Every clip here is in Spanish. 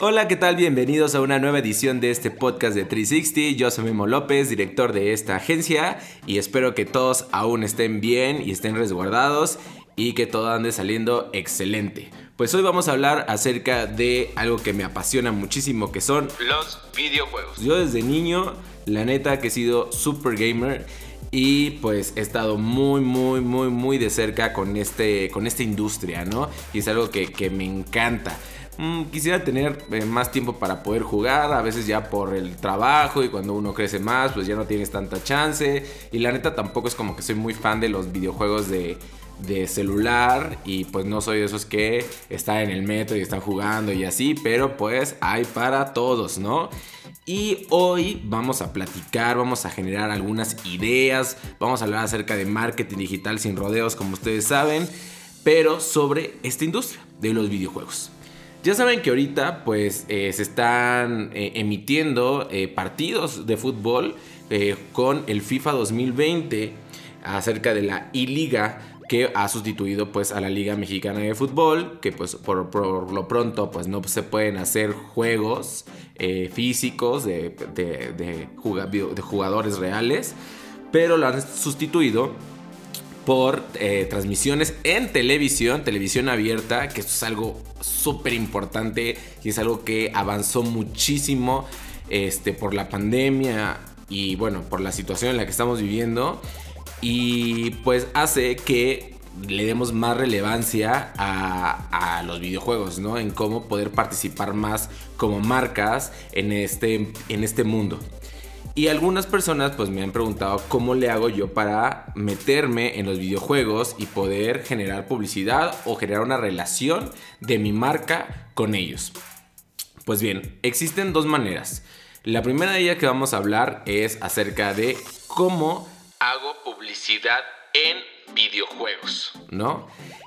Hola, ¿qué tal? Bienvenidos a una nueva edición de este podcast de 360. Yo soy Memo López, director de esta agencia, y espero que todos aún estén bien y estén resguardados y que todo ande saliendo excelente. Pues hoy vamos a hablar acerca de algo que me apasiona muchísimo, que son los videojuegos. Yo desde niño, la neta que he sido super gamer y pues he estado muy, muy, muy, muy de cerca con, este, con esta industria, ¿no? Y es algo que, que me encanta. Mm, quisiera tener eh, más tiempo para poder jugar, a veces ya por el trabajo y cuando uno crece más, pues ya no tienes tanta chance. Y la neta tampoco es como que soy muy fan de los videojuegos de, de celular y pues no soy de esos que están en el metro y están jugando y así, pero pues hay para todos, ¿no? Y hoy vamos a platicar, vamos a generar algunas ideas, vamos a hablar acerca de marketing digital sin rodeos, como ustedes saben, pero sobre esta industria de los videojuegos. Ya saben que ahorita pues eh, se están eh, emitiendo eh, partidos de fútbol con el FIFA 2020 acerca de la I-Liga que ha sustituido pues a la Liga Mexicana de Fútbol, que pues por, lo pronto pues no se pueden hacer juegos físicos de, de, jugadores reales, pero lo han sustituido por eh, transmisiones en televisión, televisión abierta, que esto es algo súper importante y es algo que avanzó muchísimo este, por la pandemia y bueno, por la situación en la que estamos viviendo y pues hace que le demos más relevancia a, a, los videojuegos, ¿no? En cómo poder participar más como marcas en este, en este mundo. Y algunas personas pues me han preguntado cómo le hago yo para meterme en los videojuegos y poder generar publicidad o generar una relación de mi marca con ellos. Pues bien, existen dos maneras. La primera de ellas que vamos a hablar es acerca de cómo hago publicidad en videojuegos, ¿no?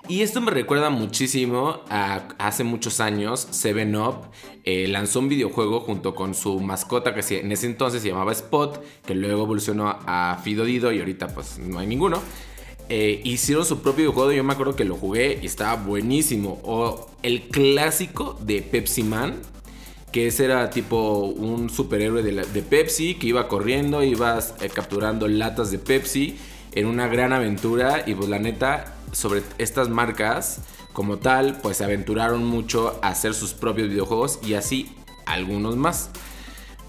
Y esto me recuerda muchísimo a hace muchos años, Seven Up eh, lanzó un videojuego junto con su mascota que en ese entonces se llamaba Spot, que luego evolucionó a Fido Dido y ahorita pues no hay ninguno. Eh, hicieron su propio videojuego, yo me acuerdo que lo jugué y estaba buenísimo. O el clásico de Pepsi Man, que ese era tipo un superhéroe de, de Pepsi que iba corriendo, ibas eh, capturando latas de Pepsi en una gran aventura y pues la neta sobre estas marcas como tal pues se aventuraron mucho a hacer sus propios videojuegos y así algunos más.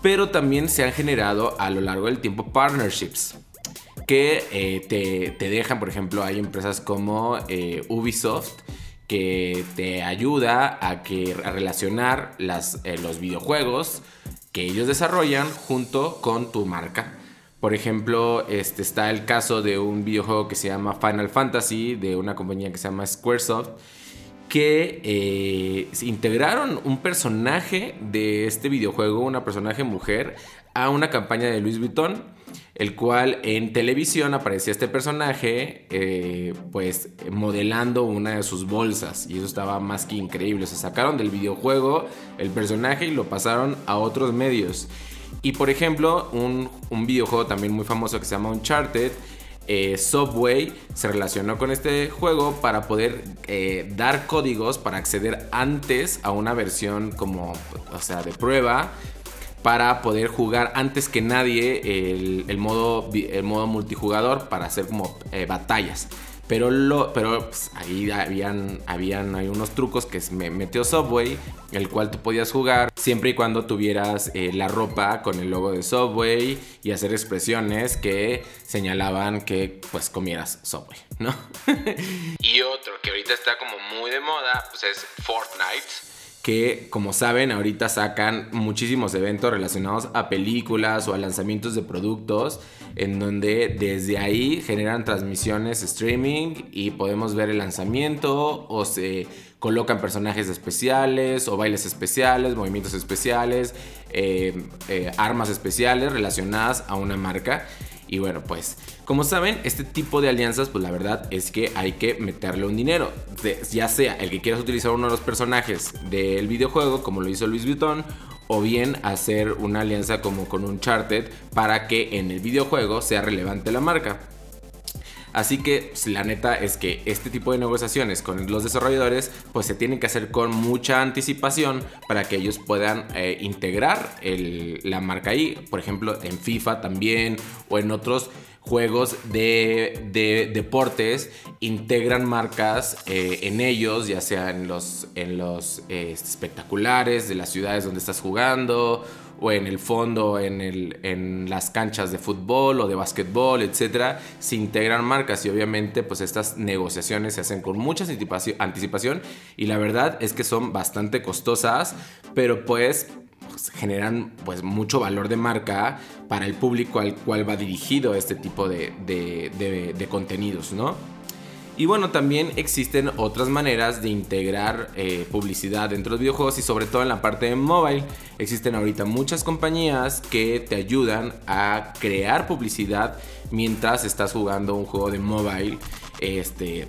Pero también se han generado a lo largo del tiempo partnerships que eh, te, dejan, por ejemplo, hay empresas como eh, Ubisoft que te ayuda a, que, relacionar las, eh, los videojuegos que ellos desarrollan junto con tu marca. Por ejemplo, este, está el caso de un videojuego que se llama Final Fantasy, de una compañía que se llama Squaresoft, que eh, integraron un personaje de este videojuego, una personaje mujer, a una campaña de Louis Vuitton, el cual en televisión aparecía este personaje, eh, pues modelando una de sus bolsas, y eso estaba más que increíble. Se sacaron del videojuego el personaje y lo pasaron a otros medios. Y por ejemplo, un, videojuego también muy famoso que se llama Uncharted, eh, Subway se relacionó con este juego para poder eh, dar códigos para acceder antes a una versión como, o sea, de prueba para poder jugar antes que nadie el, modo, el modo multijugador para hacer como eh, batallas. Pero, lo, pero pues, ahí habían, habían hay unos trucos que me metió Subway, el cual tú podías jugar siempre y cuando tuvieras eh, la ropa con el logo de Subway y hacer expresiones que señalaban que pues comieras Subway, ¿no? y otro que ahorita está como muy de moda, pues es Fortnite que como saben ahorita sacan muchísimos eventos relacionados a películas o a lanzamientos de productos en donde desde ahí generan transmisiones streaming y podemos ver el lanzamiento o se colocan personajes especiales o bailes especiales, movimientos especiales, eh, eh, armas especiales relacionadas a una marca y bueno, pues como saben, este tipo de alianzas, pues la verdad es que hay que meterle un dinero. ya sea el que quieras utilizar uno de los personajes del videojuego, como lo hizo Luis Vuitton, o bien hacer una alianza como con un Uncharted para que en el videojuego sea relevante la marca. Así que pues, la neta es que este tipo de negociaciones con los desarrolladores pues se tienen que hacer con mucha anticipación para que ellos puedan eh, integrar la marca ahí. Por ejemplo, en FIFA también o en otros juegos de, deportes integran marcas eh, en ellos, ya sea en los, eh, espectaculares de las ciudades donde estás jugando o en el fondo, en, el, en las canchas de fútbol o de básquetbol, etcétera, se integran marcas y obviamente pues estas negociaciones se hacen con mucha anticipación y la verdad es que son bastante costosas, pero pues generan pues mucho valor de marca para el público al cual va dirigido este tipo de, de contenidos, ¿no? Y bueno, también existen otras maneras de integrar eh, publicidad dentro de los videojuegos y sobre todo en la parte de mobile. Existen ahorita muchas compañías que te ayudan a crear publicidad mientras estás jugando un juego de mobile. Este,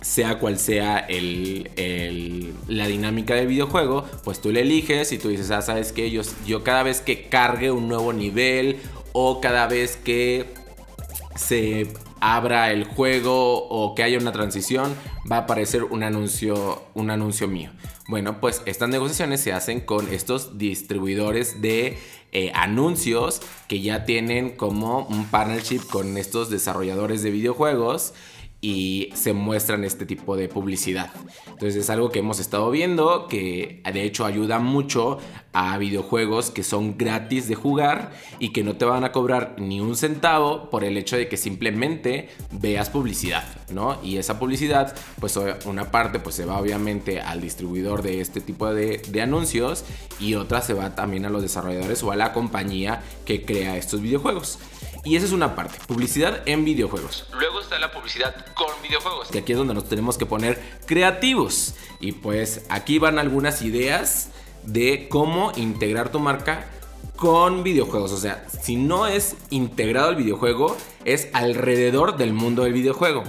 sea cual sea la dinámica del videojuego, pues tú le eliges y tú dices, ah, sabes que yo cada vez que cargue un nuevo nivel o cada vez que se abra el juego o que haya una transición, va a aparecer un anuncio, un anuncio mío. Bueno, pues estas negociaciones se hacen con estos distribuidores de eh, anuncios que ya tienen como un partnership con estos desarrolladores de videojuegos y se muestran este tipo de publicidad. Entonces es algo que hemos estado viendo que de hecho ayuda mucho a videojuegos que son gratis de jugar y que no te van a cobrar ni un centavo por el hecho de que simplemente veas publicidad, ¿no? Y esa publicidad, pues una parte pues se va obviamente al distribuidor de este tipo de, de anuncios y otra se va también a los desarrolladores o a la compañía que crea estos videojuegos. Y esa es una parte, publicidad en videojuegos. Luego está la publicidad con videojuegos, que aquí es donde nos tenemos que poner creativos. Y pues aquí van algunas ideas de cómo integrar tu marca con videojuegos. O sea, si no es integrado el videojuego, es alrededor del mundo del videojuego.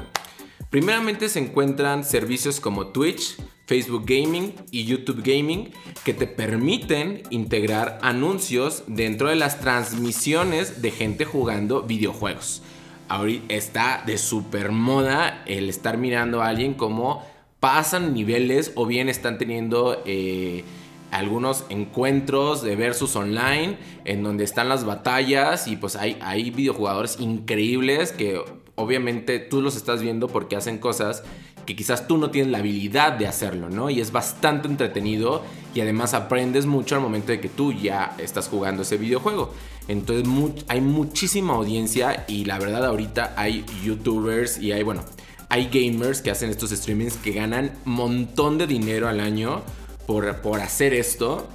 Primeramente se encuentran servicios como Twitch, Facebook Gaming y YouTube Gaming que te permiten integrar anuncios dentro de las transmisiones de gente jugando videojuegos. Ahorita está de super moda el estar mirando a alguien como pasan niveles o bien están teniendo eh, algunos encuentros de versus online en donde están las batallas y pues hay, hay videojugadores increíbles que obviamente tú los estás viendo porque hacen cosas que quizás tú no tienes la habilidad de hacerlo, ¿no? Y es bastante entretenido y además aprendes mucho al momento de que tú ya estás jugando ese videojuego. Entonces hay muchísima audiencia y la verdad ahorita hay youtubers y hay, bueno, hay gamers que hacen estos streamings que ganan montón de dinero al año por, por hacer esto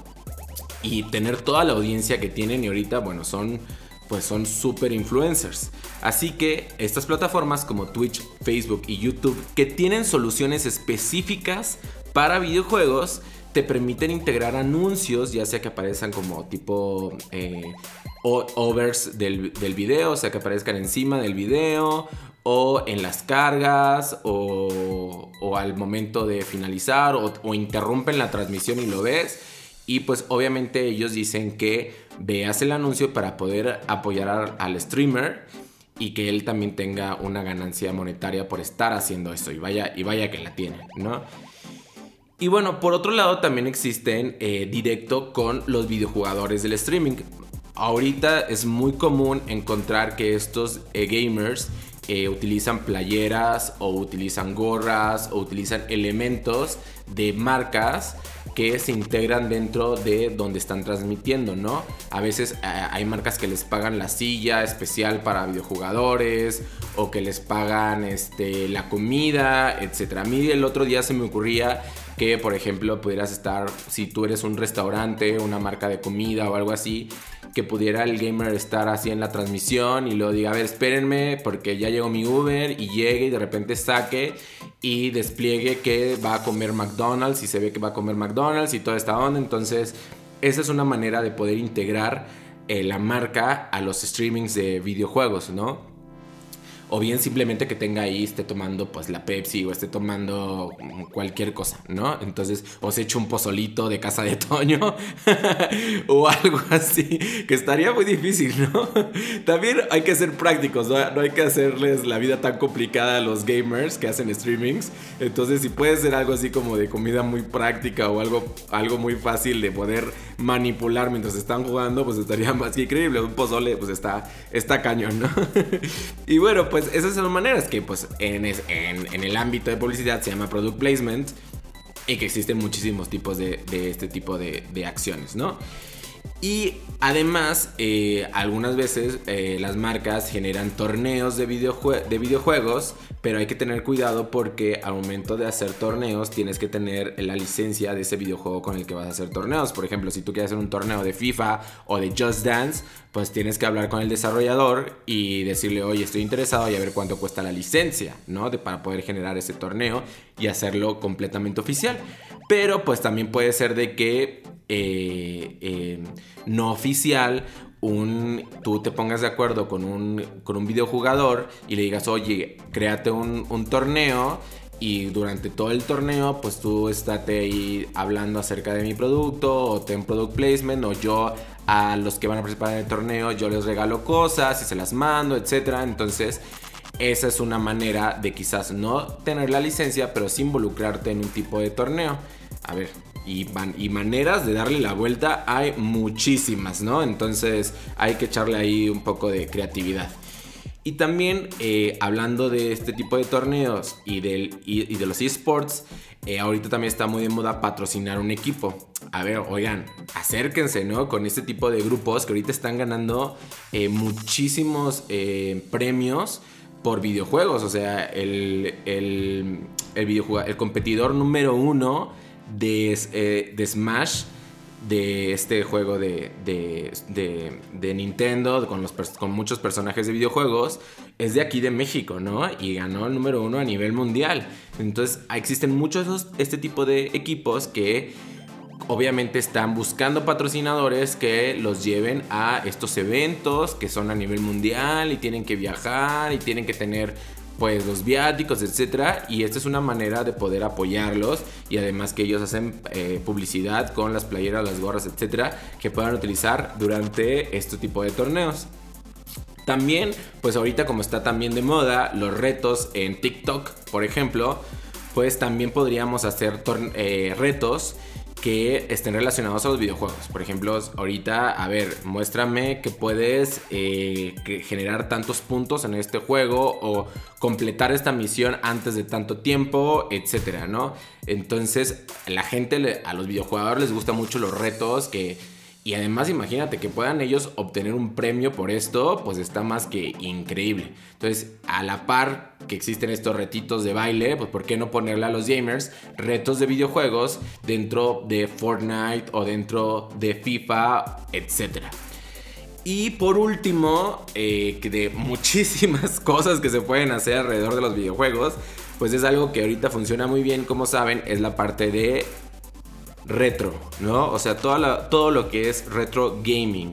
y tener toda la audiencia que tienen y ahorita, bueno, son pues son super influencers. Así que estas plataformas como Twitch, Facebook y YouTube que tienen soluciones específicas para videojuegos te permiten integrar anuncios, ya sea que aparezcan como tipo eh, overs del, video, o sea que aparezcan encima del video o en las cargas o, al momento de finalizar o interrumpen la transmisión y lo ves. Y pues obviamente ellos dicen que veas el anuncio para poder apoyar al, streamer y que él también tenga una ganancia monetaria por estar haciendo esto. Y vaya, y vaya que la tiene, ¿no? Y bueno, por otro lado también existen eh, directo con los videojugadores del streaming. Ahorita es muy común encontrar que estos eh, gamers eh, utilizan playeras o utilizan gorras o utilizan elementos de marcas que se integran dentro de donde están transmitiendo, ¿no? A veces eh, hay marcas que les pagan la silla especial para videojugadores o que les pagan este, la comida, etc. A mí el otro día se me ocurría que, por ejemplo, pudieras estar, si tú eres un restaurante, una marca de comida o algo así, que pudiera el gamer estar así en la transmisión y luego diga, a ver, espérenme porque ya llegó mi Uber y llegue y de repente saque y despliegue que va a comer McDonald's y se ve que va a comer McDonald's y toda esta onda. Entonces, esa es una manera de poder integrar eh, la marca a los streamings de videojuegos, ¿no? O bien simplemente que tenga ahí, esté tomando pues la Pepsi o esté tomando cualquier cosa, ¿no? Entonces, o se eche un pozolito de casa de Toño o algo así, que estaría muy difícil, ¿no? También hay que ser prácticos, ¿no? no hay que hacerles la vida tan complicada a los gamers que hacen streamings. Entonces, si puede ser algo así como de comida muy práctica o algo, algo muy fácil de poder manipular mientras están jugando, pues estaría más que increíble. Un pozole, pues está, está cañón, ¿no? y bueno, pues esas son maneras que pues en, en, el ámbito de publicidad se llama product placement y que existen muchísimos tipos de, este tipo de, de acciones, ¿no? Y además, eh, algunas veces eh, las marcas generan torneos de, de, videojuegos, pero hay que tener cuidado porque al momento de hacer torneos tienes que tener la licencia de ese videojuego con el que vas a hacer torneos. Por ejemplo, si tú quieres hacer un torneo de FIFA o de Just Dance, pues tienes que hablar con el desarrollador y decirle, oye, estoy interesado y a ver cuánto cuesta la licencia, ¿no? Para poder generar ese torneo y hacerlo completamente oficial. Pero pues también puede ser de que eh, eh, no oficial, un, tú te pongas de acuerdo con un, con un videojugador y le digas, oye, créate un, un torneo y durante todo el torneo, pues tú estate ahí hablando acerca de mi producto o ten product placement o yo a los que van a participar en el torneo yo les regalo cosas y se las mando, etc. Entonces, esa es una manera de quizás no tener la licencia, pero sí involucrarte en un tipo de torneo. A ver, y, maneras de darle la vuelta hay muchísimas, ¿no? Entonces hay que echarle ahí un poco de creatividad. Y también eh, hablando de este tipo de torneos y, de los esports, eh, ahorita también está muy de moda patrocinar un equipo. A ver, oigan, acérquense, ¿no? Con este tipo de grupos que ahorita están ganando eh, muchísimos premios por videojuegos. O sea, el, el, el, el competidor número uno de, de Smash de este juego de, de, Nintendo con, los, con muchos personajes de videojuegos es de aquí de México, ¿no? Y ganó el número uno a nivel mundial. Entonces existen muchos este tipo de equipos que obviamente están buscando patrocinadores que los lleven a estos eventos que son a nivel mundial y tienen que viajar y tienen que tener pues los viáticos, etcétera, y esta es una manera de poder apoyarlos y además que ellos hacen eh, publicidad con las playeras, las gorras, etcétera, que puedan utilizar durante este tipo de torneos. También, pues ahorita como está también de moda, los retos en TikTok, por ejemplo, pues también podríamos hacer eh, retos que estén relacionados a los videojuegos. Por ejemplo, ahorita, a ver, muéstrame que puedes eh, generar tantos puntos en este juego o completar esta misión antes de tanto tiempo, etcétera, ¿no? Entonces, la gente, a los videojuegos les gusta mucho los retos que y además imagínate que puedan ellos obtener un premio por esto, pues está más que increíble. Entonces, a la par que existen estos retitos de baile, pues ¿por qué no ponerle a los gamers retos de videojuegos dentro de Fortnite o dentro de FIFA, etcétera? Y por último, eh, de muchísimas cosas que se pueden hacer alrededor de los videojuegos, pues es algo que ahorita funciona muy bien, como saben, es la parte de retro, ¿no? O sea, todo lo que es retro gaming.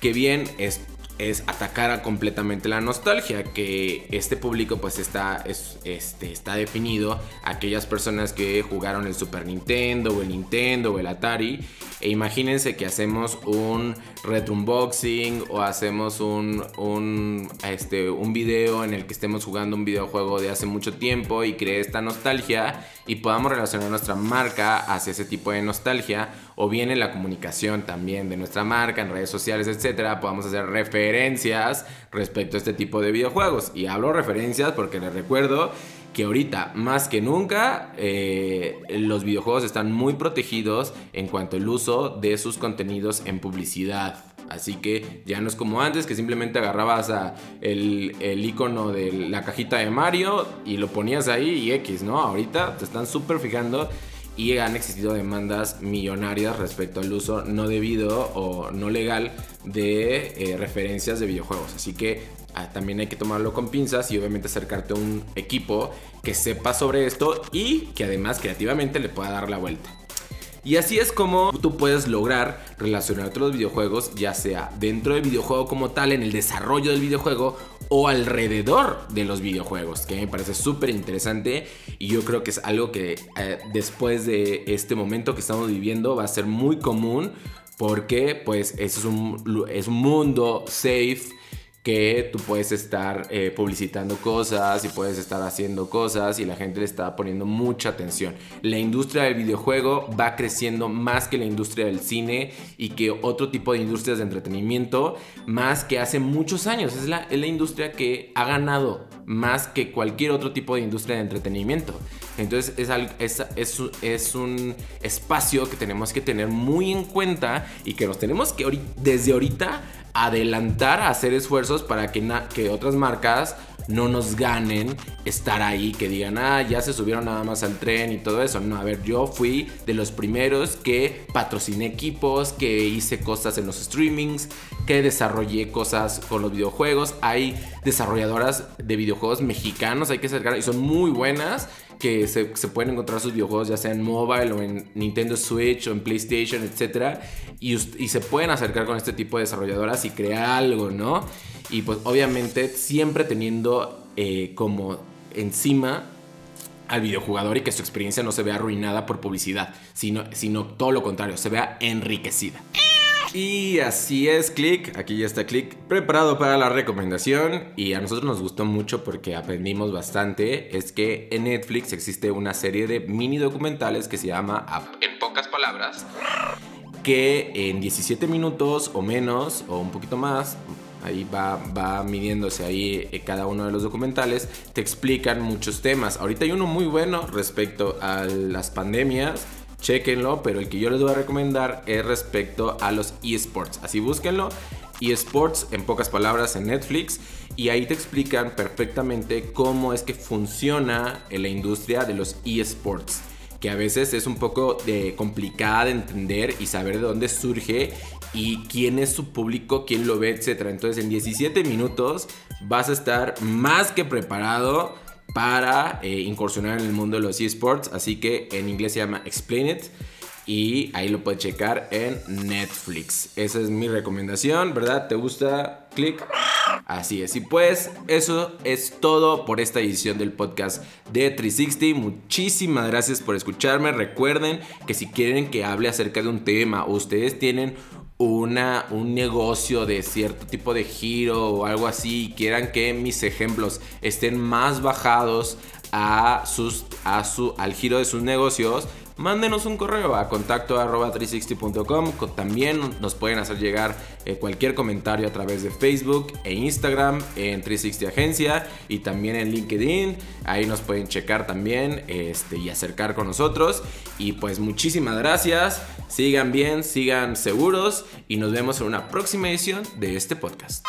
Que bien es, es atacar a completamente la nostalgia. Que este público pues está, este, está definido. Aquellas personas que jugaron el Super Nintendo o el Nintendo o el Atari. E imagínense que hacemos un retro unboxing o hacemos un, un, este, un video en el que estemos jugando un videojuego de hace mucho tiempo y cree esta nostalgia y podamos relacionar nuestra marca hacia ese tipo de nostalgia o bien en la comunicación también de nuestra marca en redes sociales, etcétera, podamos hacer referencias respecto a este tipo de videojuegos. Y hablo referencias porque les recuerdo que ahorita más que nunca eh, los videojuegos están muy protegidos en cuanto al uso de sus contenidos en publicidad. Así que ya no es como antes que simplemente agarrabas el, el, icono de la cajita de Mario y lo ponías ahí y X, ¿no? Ahorita te están súper fijando y han existido demandas millonarias respecto al uso no debido o no legal de eh, referencias de videojuegos. Así que ah, también hay que tomarlo con pinzas y obviamente acercarte a un equipo que sepa sobre esto y que además creativamente le pueda dar la vuelta. Y así es como tú puedes lograr relacionarte los videojuegos, ya sea dentro del videojuego como tal, en el desarrollo del videojuego, o alrededor de los videojuegos, que me parece súper interesante. Y yo creo que es algo que eh, después de este momento que estamos viviendo va a ser muy común porque pues es un, es un mundo safe que tú puedes estar eh, publicitando cosas y puedes estar haciendo cosas y la gente le está poniendo mucha atención. La industria del videojuego va creciendo más que la industria del cine y que otro tipo de industrias de entretenimiento más que hace muchos años. Es la, la industria que ha ganado más que cualquier otro tipo de industria de entretenimiento. Entonces es, un espacio que tenemos que tener muy en cuenta y que nos tenemos que desde ahorita adelantar a hacer esfuerzos para que, que otras marcas no nos ganen estar ahí, que digan, ah, ya se subieron nada más al tren y todo eso. No, a ver, yo fui de los primeros que patrociné equipos, que hice cosas en los streamings, que desarrollé cosas con los videojuegos. Hay desarrolladoras de videojuegos mexicanos, hay que acercar, y son muy buenas que se, pueden encontrar sus videojuegos ya sea en mobile o en Nintendo Switch o en PlayStation, etc. Y, se pueden acercar con este tipo de desarrolladoras y crear algo, ¿no? Y pues obviamente siempre teniendo eh, como encima al videojugador y que su experiencia no se vea arruinada por publicidad, sino, sino todo lo contrario, se vea enriquecida. Y así es, Click. Aquí ya está Click preparado para la recomendación. Y a nosotros nos gustó mucho porque aprendimos bastante. Es que en Netflix existe una serie de mini documentales que se llama En pocas palabras. Que en 17 minutos o menos, o un poquito más, ahí va, va midiéndose ahí eh, cada uno de los documentales, te explican muchos temas. Ahorita hay uno muy bueno respecto a las pandemias chequenlo, pero el que yo les voy a recomendar es respecto a los esports. Así búsquenlo, esports en pocas palabras en Netflix y ahí te explican perfectamente cómo es que funciona en la industria de los esports que a veces es un poco de complicada de entender y saber de dónde surge y quién es su público, quién lo ve, etc. Entonces en 17 minutos vas a estar más que preparado para eh, incursionar en el mundo de los esports. Así que en inglés se llama Explain It. Y ahí lo puedes checar en Netflix. Esa es mi recomendación, ¿verdad? ¿Te gusta? Click. Así es. Y pues eso es todo por esta edición del podcast de 360. Muchísimas gracias por escucharme. Recuerden que si quieren que hable acerca de un tema o ustedes tienen una, un negocio de cierto tipo de giro o algo así y quieran que mis ejemplos estén más bajados a sus, a su, al giro de sus negocios, mándenos un correo a contacto 360.com. También nos pueden hacer llegar eh, cualquier comentario a través de Facebook e Instagram en 360 Agencia y también en LinkedIn. Ahí nos pueden checar también este, y acercar con nosotros. Y pues muchísimas gracias. Sigan bien, sigan seguros y nos vemos en una próxima edición de este podcast.